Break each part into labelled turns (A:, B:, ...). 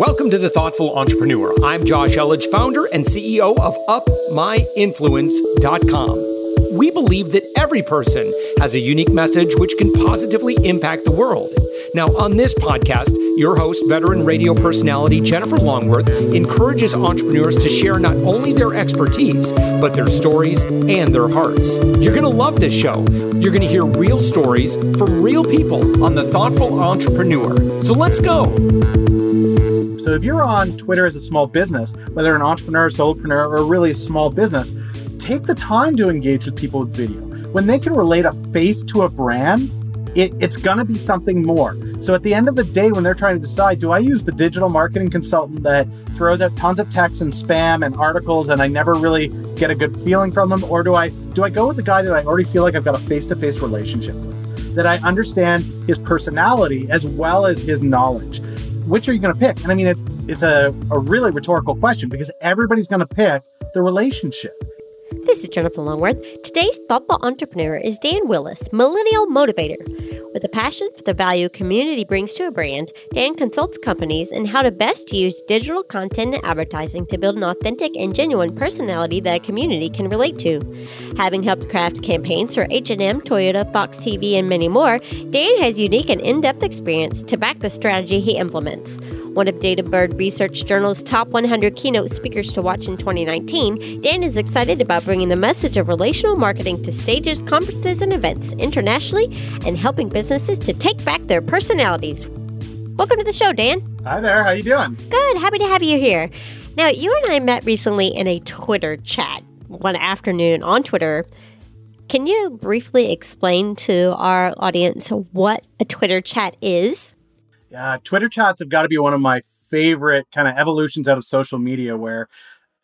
A: Welcome to The Thoughtful Entrepreneur. I'm Josh Elledge, founder and CEO of UpMyInfluence.com. We believe that every person has a unique message which can positively impact the world. Now, on this podcast, your host, veteran radio personality Jennifer Longworth, encourages entrepreneurs to share not only their expertise, but their stories and their hearts. You're going to love this show. You're going to hear real stories from real people on The Thoughtful Entrepreneur. So let's go.
B: So if you're on Twitter as a small business, whether an entrepreneur, solopreneur, or really a small business, take the time to engage with people with video. When they can relate a face to a brand, it, it's going to be something more. So at the end of the day, when they're trying to decide, do I use the digital marketing consultant that throws out tons of text and spam and articles and I never really get a good feeling from them? Or do I do I go with the guy that I already feel like I've got a face-to-face relationship with? That I understand his personality as well as his knowledge. Which are you going to pick? And I mean, it's it's a, a really rhetorical question because everybody's going to pick the relationship.
C: This is Jennifer Longworth. Today's thoughtful entrepreneur is Dan Willis, millennial motivator. With a passion for the value community brings to a brand, Dan consults companies in how to best use digital content and advertising to build an authentic and genuine personality that a community can relate to. Having helped craft campaigns for H&M, Toyota, Fox TV, and many more, Dan has unique and in-depth experience to back the strategy he implements. One of Databird Research Journal's top 100 keynote speakers to watch in 2019, Dan is excited about bringing the message of relational marketing to stages, conferences, and events internationally and helping businesses to take back their personalities. Welcome to the show, Dan.
B: Hi there. How you doing?
C: Good. Happy to have you here. Now, you and I met recently in a Twitter chat one afternoon on Twitter. Can you briefly explain to our audience what a Twitter chat is?
B: Yeah, Twitter chats have got to be one of my favorite kind of evolutions out of social media where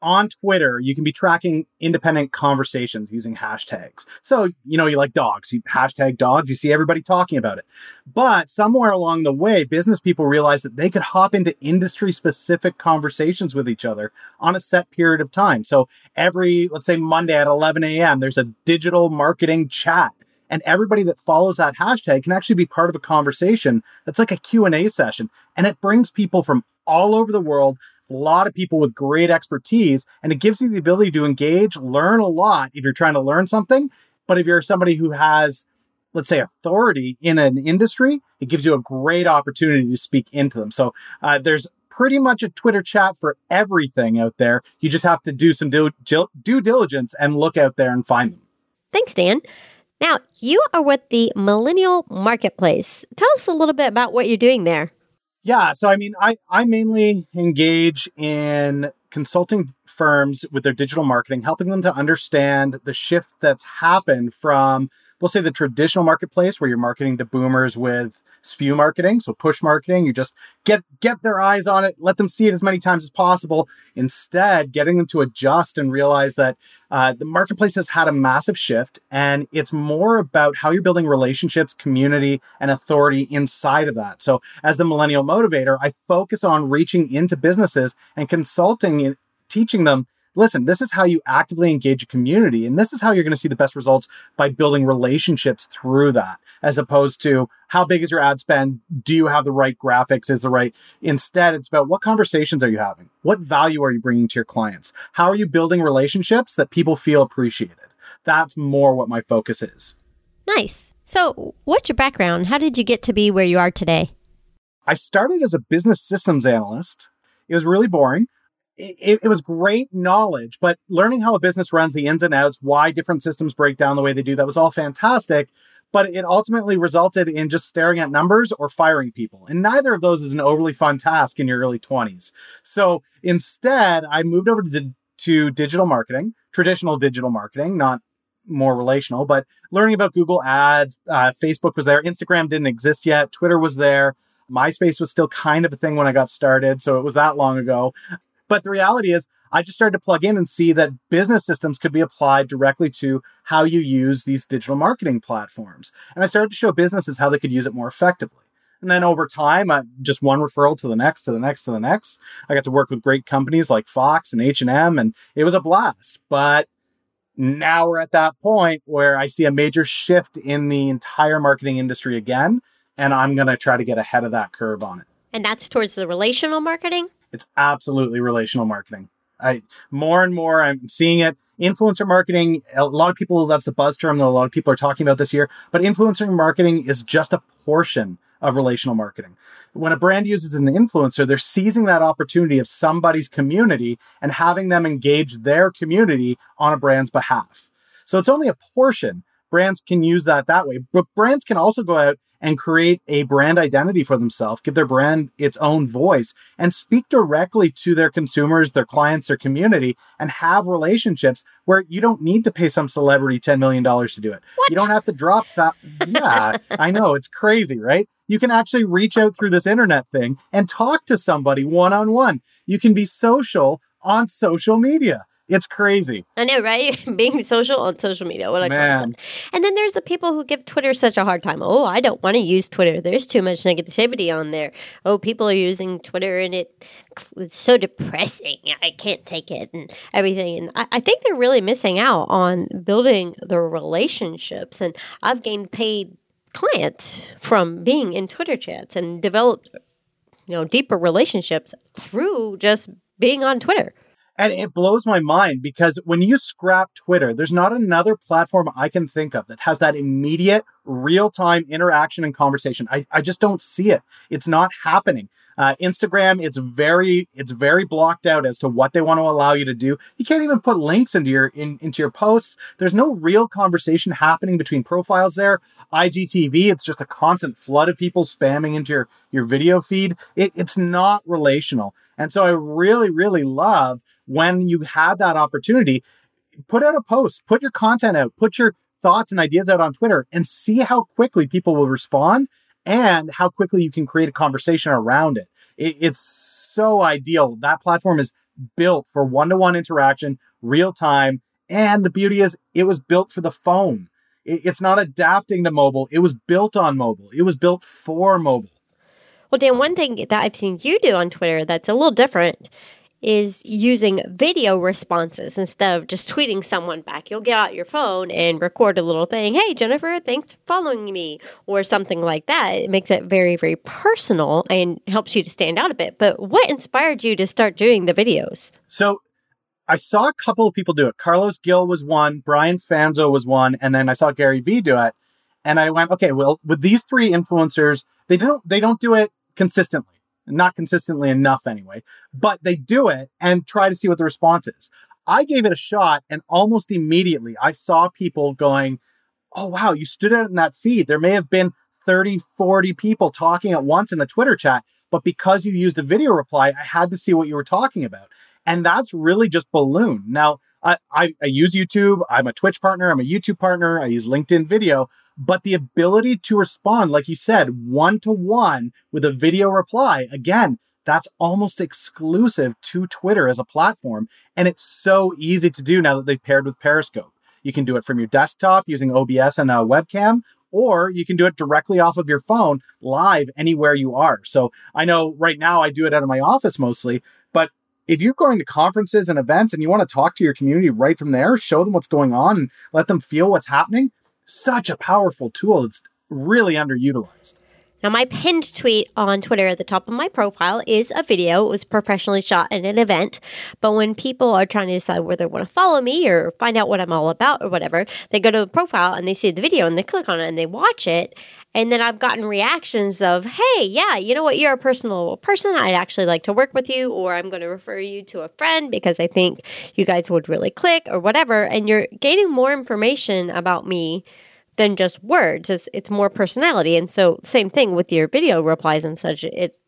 B: on Twitter, you can be tracking independent conversations using hashtags. So, you know, you like dogs, you hashtag dogs, you see everybody talking about it. But somewhere along the way, business people realized that they could hop into industry specific conversations with each other on a set period of time. So every, let's say Monday at 11 a.m., there's a digital marketing chat and everybody that follows that hashtag can actually be part of a conversation that's like a q&a session. And it brings people from all over the world a lot of people with great expertise and it gives you the ability to engage learn a lot if you're trying to learn something. But if you're somebody who has let's say authority in an industry it gives you a great opportunity to speak into them. So uh, there's pretty much a twitter chat for everything out there. You just have to do some due, due diligence and look out there and find them.
C: Thanks dan now, you are with the Millennial Marketplace. Tell us a little bit about what you're doing there.
B: Yeah, so I mean, I, I mainly engage in consulting firms with their digital marketing, helping them to understand the shift that's happened from, we'll say, the traditional marketplace where you're marketing to boomers with spew marketing, so push marketing. You just get get their eyes on it, let them see it as many times as possible. Instead, getting them to adjust and realize that uh, the marketplace has had a massive shift, and it's more about how you're building relationships, community, and authority inside of that. So, as the millennial motivator, I focus on reaching into businesses and consulting and teaching them listen, this is how you actively engage a community. And this is how you're going to see the best results by building relationships through that, as opposed to how big is your ad spend? Do you have the right graphics? Is the right? Instead, it's about what conversations are you having? What value are you bringing to your clients? How are you building relationships that people feel appreciated? That's more what my focus is.
C: Nice. So, what's your background? How did you get to be where you are today?
B: I started as a business systems analyst. It was really boring it, it, was great knowledge, but learning how a business runs, the ins and outs, why different systems break down the way they do, that was all fantastic. But it ultimately resulted in just staring at numbers or firing people. And neither of those is an overly fun task in your early 20s. So instead, I moved over to, to digital marketing, traditional digital marketing, not more relational, but learning about Google Ads. Uh, Facebook was there. Instagram didn't exist yet. Twitter was there. MySpace was still kind of a thing when I got started. So it was that long ago. But the reality is, I just started to plug in and see that business systems could be applied directly to how you use these digital marketing platforms. And I started to show businesses how they could use it more effectively. And then over time, I, just one referral to the next, to the next, to the next. I got to work with great companies like Fox and H&M, and it was a blast. But now we're at that point where I see a major shift in the entire marketing industry again, and I'm going to try to get ahead of that curve on it.
C: And that's towards the relational marketing?
B: It's absolutely relational marketing. I more and more I'm seeing it. Influencer marketing, a lot of people that's a buzz term that a lot of people are talking about this year, but influencer marketing is just a portion of relational marketing. When a brand uses an influencer, they're seizing that opportunity of somebody's community and having them engage their community on a brand's behalf. So it's only a portion. Brands can use that that way, but brands can also go out and create a brand identity for themselves, give their brand its own voice, and speak directly to their consumers, their clients, their community, and have relationships where you don't need to pay some celebrity $10 million to do it.
C: What?
B: You don't have to drop that. Yeah, I know. It's crazy, right? You can actually reach out through this internet thing and talk to somebody one on one. You can be social on social media. It's crazy.
C: I know, right? Being social on social media. What a
B: Man.
C: concept. And then there's the people who give Twitter such a hard time. Oh, I don't want to use Twitter. There's too much negativity on there. Oh, people are using Twitter and it it's so depressing. I can't take it and everything. And I, I think they're really missing out on building the relationships. And I've gained paid clients from being in Twitter chats and developed, you know, deeper relationships through just being on Twitter.
B: And it blows my mind because when you scrap Twitter, there's not another platform I can think of that has that immediate real time interaction and conversation. I, I just don't see it. It's not happening. Uh, Instagram, it's very, it's very blocked out as to what they want to allow you to do. You can't even put links into your, in, into your posts. There's no real conversation happening between profiles there. IGTV, it's just a constant flood of people spamming into your, your video feed. It, it's not relational. And so I really, really love when you have that opportunity, put out a post, put your content out, put your thoughts and ideas out on Twitter and see how quickly people will respond and how quickly you can create a conversation around it. it it's so ideal. That platform is built for one to one interaction, real time. And the beauty is, it was built for the phone. It, it's not adapting to mobile. It was built on mobile. It was built for mobile.
C: Well, Dan, one thing that I've seen you do on Twitter that's a little different is using video responses instead of just tweeting someone back. You'll get out your phone and record a little thing. Hey, Jennifer, thanks for following me, or something like that. It makes it very, very personal and helps you to stand out a bit. But what inspired you to start doing the videos?
B: So I saw a couple of people do it. Carlos Gil was one, Brian Fanzo was one, and then I saw Gary Vee do it. And I went, okay, well, with these three influencers, they don't they don't do it consistently not consistently enough anyway, but they do it and try to see what the response is. I gave it a shot and almost immediately I saw people going, Oh, wow, you stood out in that feed. There may have been 30, 40 people talking at once in the Twitter chat, but because you used a video reply, I had to see what you were talking about. And that's really just balloon. Now, I, I, I, use YouTube. I'm a Twitch partner. I'm a YouTube partner. I use LinkedIn video. But the ability to respond, like you said, one to one with a video reply, again, that's almost exclusive to Twitter as a platform. And it's so easy to do now that they've paired with Periscope. You can do it from your desktop using OBS and a webcam, or you can do it directly off of your phone live anywhere you are. So I know right now I do it out of my office mostly, but if you're going to conferences and events and you want to talk to your community right from there, show them what's going on and let them feel what's happening, such a powerful tool. It's really underutilized.
C: Now, my pinned tweet on Twitter at the top of my profile is a video. It was professionally shot in an event. But when people are trying to decide whether they want to follow me or find out what I'm all about or whatever, they go to the profile and they see the video and they click on it and they watch it. And then I've gotten reactions of, hey, yeah, you know what? You're a personal person. I'd actually like to work with you, or I'm going to refer you to a friend because I think you guys would really click, or whatever. And you're gaining more information about me than just words. It's, it's more personality. And so, same thing with your video replies and such. It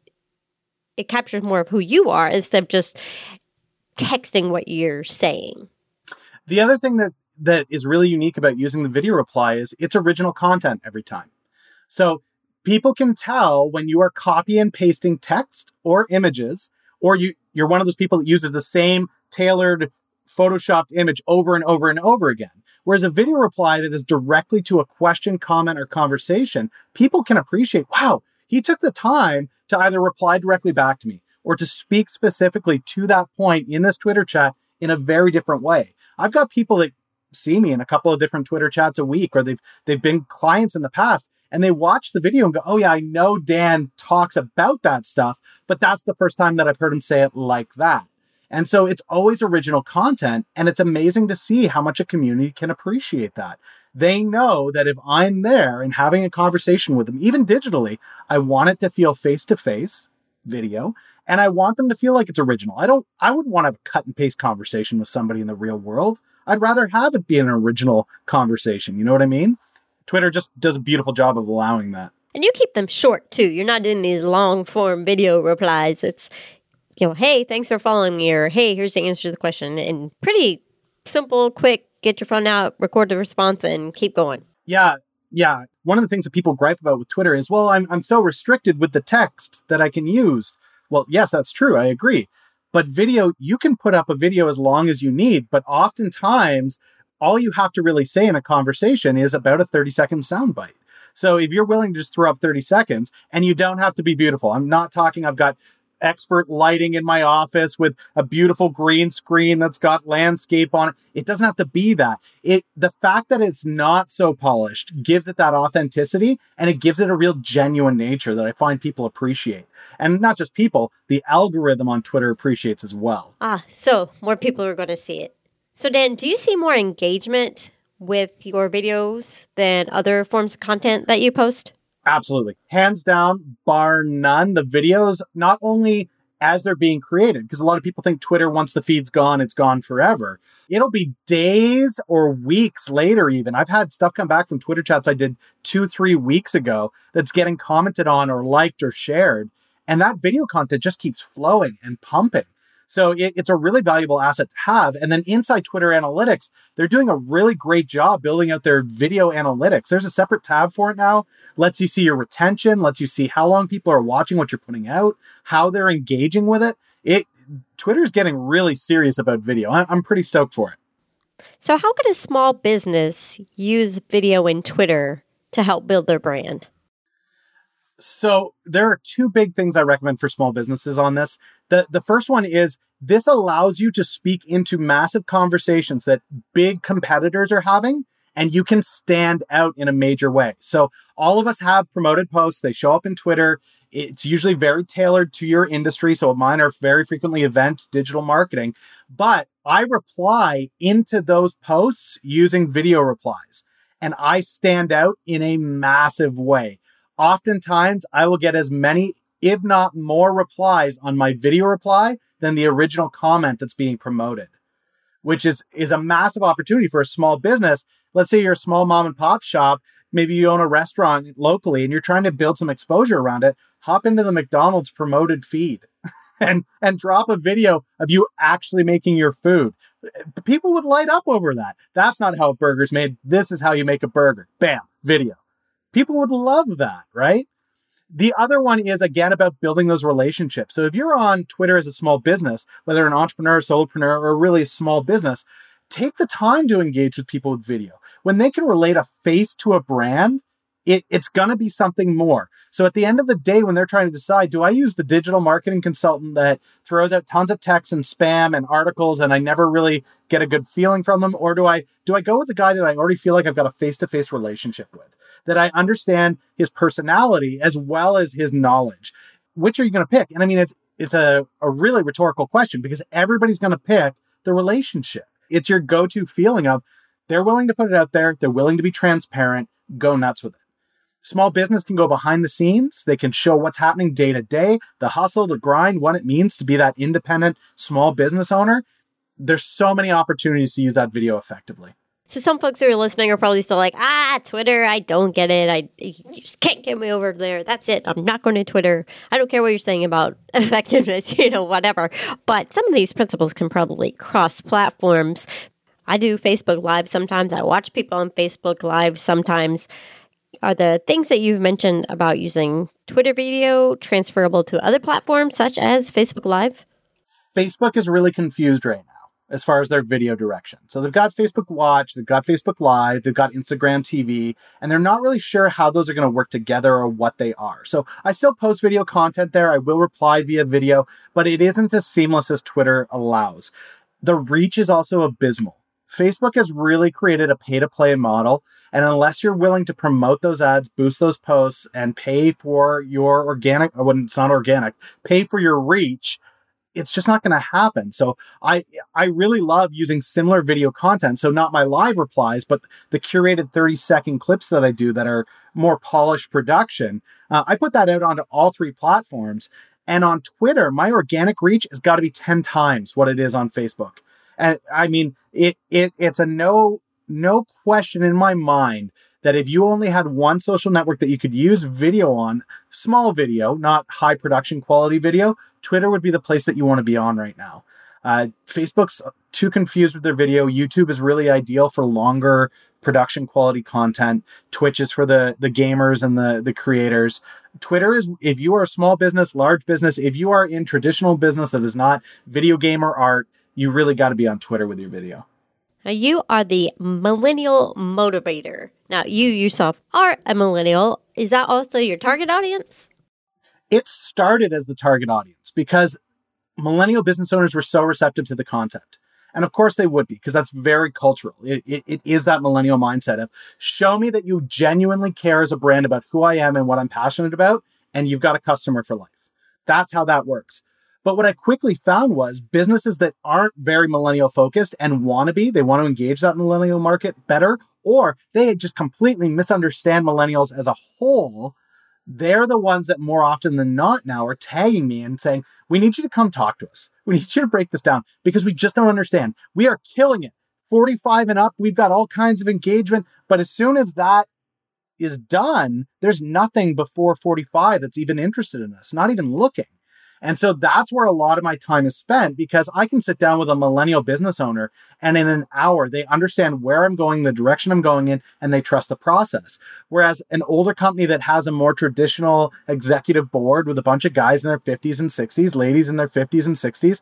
C: it captures more of who you are instead of just texting what you're saying.
B: The other thing that that is really unique about using the video reply is it's original content every time. So people can tell when you are copy and pasting text or images, or you you're one of those people that uses the same tailored photoshopped image over and over and over again. Whereas a video reply that is directly to a question, comment, or conversation, people can appreciate, wow, he took the time to either reply directly back to me or to speak specifically to that point in this Twitter chat in a very different way. I've got people that see me in a couple of different Twitter chats a week, or they've they've been clients in the past, and they watch the video and go, oh, yeah, I know Dan talks about that stuff, but that's the first time that I've heard him say it like that. And so it's always original content. And it's amazing to see how much a community can appreciate that. They know that if I'm there and having a conversation with them, even digitally, I want it to feel face to face video and I want them to feel like it's original. I don't, I wouldn't want to cut and paste conversation with somebody in the real world. I'd rather have it be an original conversation. You know what I mean? Twitter just does a beautiful job of allowing that.
C: And you keep them short too. You're not doing these long form video replies. It's, you know, hey, thanks for following me, or hey, here's the answer to the question. And pretty simple, quick, get your phone out, record the response, and keep going.
B: Yeah. Yeah. One of the things that people gripe about with Twitter is, well, I'm, I'm so restricted with the text that I can use. Well, yes, that's true. I agree. But video, you can put up a video as long as you need, but oftentimes all you have to really say in a conversation is about a 30 second soundbite. So if you're willing to just throw up 30 seconds and you don't have to be beautiful, I'm not talking, I've got expert lighting in my office with a beautiful green screen that's got landscape on it. It doesn't have to be that. It the fact that it's not so polished gives it that authenticity and it gives it a real genuine nature that I find people appreciate. And not just people, the algorithm on Twitter appreciates as well.
C: Ah, so more people are going to see it. So, Dan, do you see more engagement with your videos than other forms of content that you post?
B: Absolutely. Hands down, bar none. The videos, not only as they're being created, because a lot of people think Twitter, once the feed's gone, it's gone forever. It'll be days or weeks later, even. I've had stuff come back from Twitter chats I did two, three weeks ago that's getting commented on or liked or shared. And that video content just keeps flowing and pumping. So it, it's a really valuable asset to have. And then inside Twitter Analytics, they're doing a really great job building out their video analytics. There's a separate tab for it now, lets you see your retention, lets you see how long people are watching what you're putting out, how they're engaging with it. It Twitter's getting really serious about video. I'm pretty stoked for it.
C: So, how could a small business use video in Twitter to help build their brand?
B: So there are two big things I recommend for small businesses on this. The the first one is this allows you to speak into massive conversations that big competitors are having and you can stand out in a major way. So all of us have promoted posts, they show up in Twitter. It's usually very tailored to your industry. So mine are very frequently events, digital marketing, but I reply into those posts using video replies and I stand out in a massive way oftentimes I will get as many, if not more, replies on my video reply than the original comment that's being promoted, which is, is a massive opportunity for a small business. Let's say you're a small mom and pop shop. Maybe you own a restaurant locally and you're trying to build some exposure around it. Hop into the McDonald's promoted feed and, and drop a video of you actually making your food. People would light up over that. That's not how burger's made. This is how you make a burger. Bam, video. People would love that, right? The other one is again about building those relationships. So if you're on Twitter as a small business, whether an entrepreneur, solopreneur, or really a small business, take the time to engage with people with video. When they can relate a face to a brand, it, it's going to be something more. So at the end of the day, when they're trying to decide, do I use the digital marketing consultant that throws out tons of text and spam and articles and I never really get a good feeling from them? Or do I, do I go with the guy that I already feel like I've got a face to face relationship with? That I understand his personality as well as his knowledge. Which are you going to pick? And I mean, it's it's a, a really rhetorical question because everybody's going to pick the relationship. It's your go-to feeling of they're willing to put it out there, they're willing to be transparent, go nuts with it. Small business can go behind the scenes. They can show what's happening day to day, the hustle, the grind, what it means to be that independent small business owner. There's so many opportunities to use that video effectively.
C: So some folks who are listening are probably still like, ah, Twitter, I don't get it. I you just can't get me over there. That's it. I'm not going to Twitter. I don't care what you're saying about effectiveness, you know, whatever. But some of these principles can probably cross platforms. I do Facebook Live sometimes. I watch people on Facebook Live sometimes. Are the things that you've mentioned about using Twitter video transferable to other platforms such as Facebook Live?
B: Facebook is really confused right now as far as their video direction. So they've got Facebook Watch, they've got Facebook Live, they've got Instagram TV, and they're not really sure how those are going to work together or what they are. So I still post video content there. I will reply via video, but it isn't as seamless as Twitter allows. The reach is also abysmal. Facebook has really created a pay to play model. And unless you're willing to promote those ads, boost those posts, and pay for your organic, when it's not organic, pay for your reach, it's just not going to happen. So I I really love using similar video content. So not my live replies, but the curated 30 second clips that I do that are more polished production. Uh, I put that out onto all three platforms. And on Twitter, my organic reach has got to be 10 times what it is on Facebook. And I mean, it it it's a no no question in my mind that if you only had one social network that you could use video on, small video, not high production quality video, Twitter would be the place that you want to be on right now. Uh, Facebook's too confused with their video. YouTube is really ideal for longer production quality content. Twitch is for the the gamers and the the creators. Twitter is if you are a small business, large business, if you are in traditional business that is not video game or art, you really got to be on Twitter with your video.
C: Now, you are the millennial motivator. Now, you yourself are a millennial. Is that also your target audience?
B: It started as the target audience because millennial business owners were so receptive to the concept. And of course they would be, because that's very cultural. It, it, it is that millennial mindset of show me that you genuinely care as a brand about who I am and what I'm passionate about, and you've got a customer for life. That's how that works. But what I quickly found was businesses that aren't very millennial focused and want to be, they want to engage that millennial market better, or they just completely misunderstand millennials as a whole. They're the ones that more often than not now are tagging me and saying, We need you to come talk to us. We need you to break this down because we just don't understand. We are killing it. 45 and up, we've got all kinds of engagement. But as soon as that is done, there's nothing before 45 that's even interested in us, not even looking. And so that's where a lot of my time is spent because I can sit down with a millennial business owner and in an hour they understand where I'm going, the direction I'm going in, and they trust the process. Whereas an older company that has a more traditional executive board with a bunch of guys in their 50s and 60s, ladies in their 50s and 60s,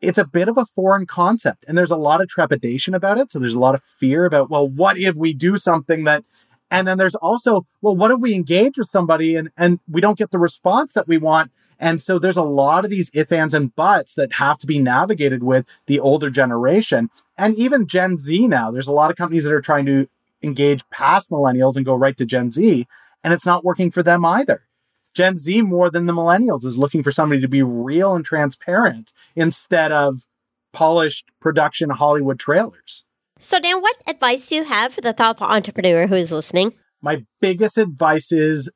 B: it's a bit of a foreign concept and there's a lot of trepidation about it. So there's a lot of fear about, well, what if we do something that and then there's also, well, what if we engage with somebody and, and we don't get the response that we want? And so there's a lot of these if, ands, and buts that have to be navigated with the older generation. And even Gen Z now, there's a lot of companies that are trying to engage past millennials and go right to Gen Z, and it's not working for them either. Gen Z, more than the millennials, is looking for somebody to be real and transparent instead of polished production Hollywood trailers.
C: So, Dan, what advice do you have for the thoughtful entrepreneur who is listening?
B: My biggest advice is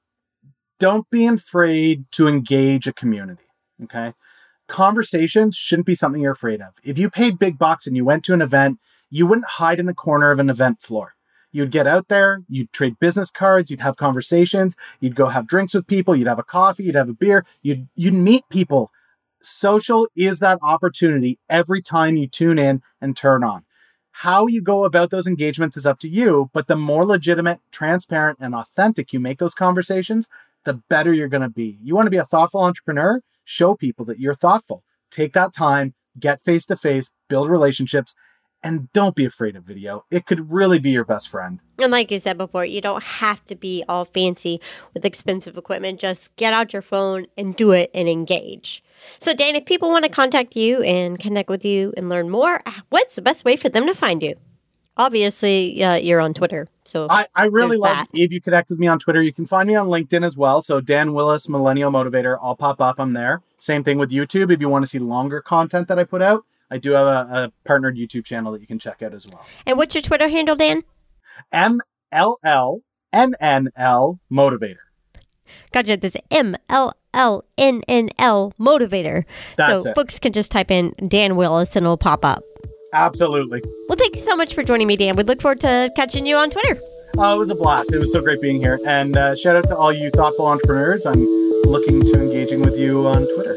B: don't be afraid to engage a community. Okay. Conversations shouldn't be something you're afraid of. If you paid big bucks and you went to an event, you wouldn't hide in the corner of an event floor. You'd get out there, you'd trade business cards, you'd have conversations, you'd go have drinks with people, you'd have a coffee, you'd have a beer, you'd you'd meet people. Social is that opportunity every time you tune in and turn on. How you go about those engagements is up to you, but the more legitimate, transparent, and authentic you make those conversations, the better you're going to be. You want to be a thoughtful entrepreneur? Show people that you're thoughtful. Take that time, get face to face, build relationships, and don't be afraid of video. It could really be your best friend.
C: And like you said before, you don't have to be all fancy with expensive equipment. Just get out your phone and do it and engage. So, Dan, if people want to contact you and connect with you and learn more, what's the best way for them to find you? obviously uh, you're on Twitter. So
B: I, I really love that. if you connect with me on Twitter. You can find me on LinkedIn as well. So Dan Willis, Millennial Motivator, I'll pop up. I'm there. Same thing with YouTube. If you want to see longer content that I put out, I do have a, a partnered YouTube channel that you can check out as well.
C: And what's your Twitter handle, Dan?
B: M L L N N L Motivator.
C: Gotcha. This M L L N N L Motivator. That's so it. folks can just type in Dan Willis and it'll pop up.
B: Absolutely.
C: Well, thank you so much for joining me, Dan. We look forward to catching you on Twitter.
B: Oh, it was a blast. It was so great being here. And uh, shout out to all you thoughtful entrepreneurs. I'm looking to engaging with you on Twitter.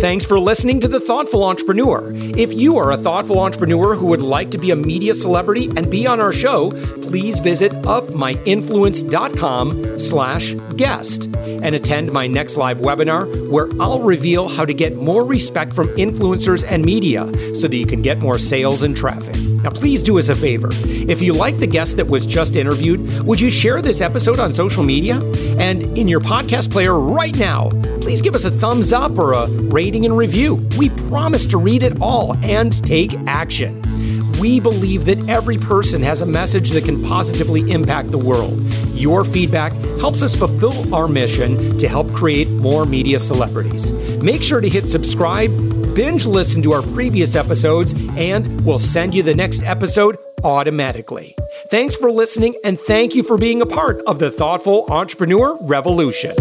A: Thanks for listening to The Thoughtful Entrepreneur. If you are a thoughtful entrepreneur who would like to be a media celebrity and be on our show, please visit upmyinfluence.com slash guest and attend my next live webinar where I'll reveal how to get more respect from influencers and media so that you can get more sales and traffic. Now, please do us a favor. If you like the guest that was just interviewed, would you share this episode on social media? And in your podcast player right now, please give us a thumbs up or a rating and review. We promise to read it all and take action. We believe that every person has a message that can positively impact the world. Your feedback helps us fulfill our mission to help create more media celebrities. Make sure to hit subscribe, binge listen to our previous episodes, and we'll send you the next episode automatically. Thanks for listening, and thank you for being a part of the Thoughtful Entrepreneur Revolution.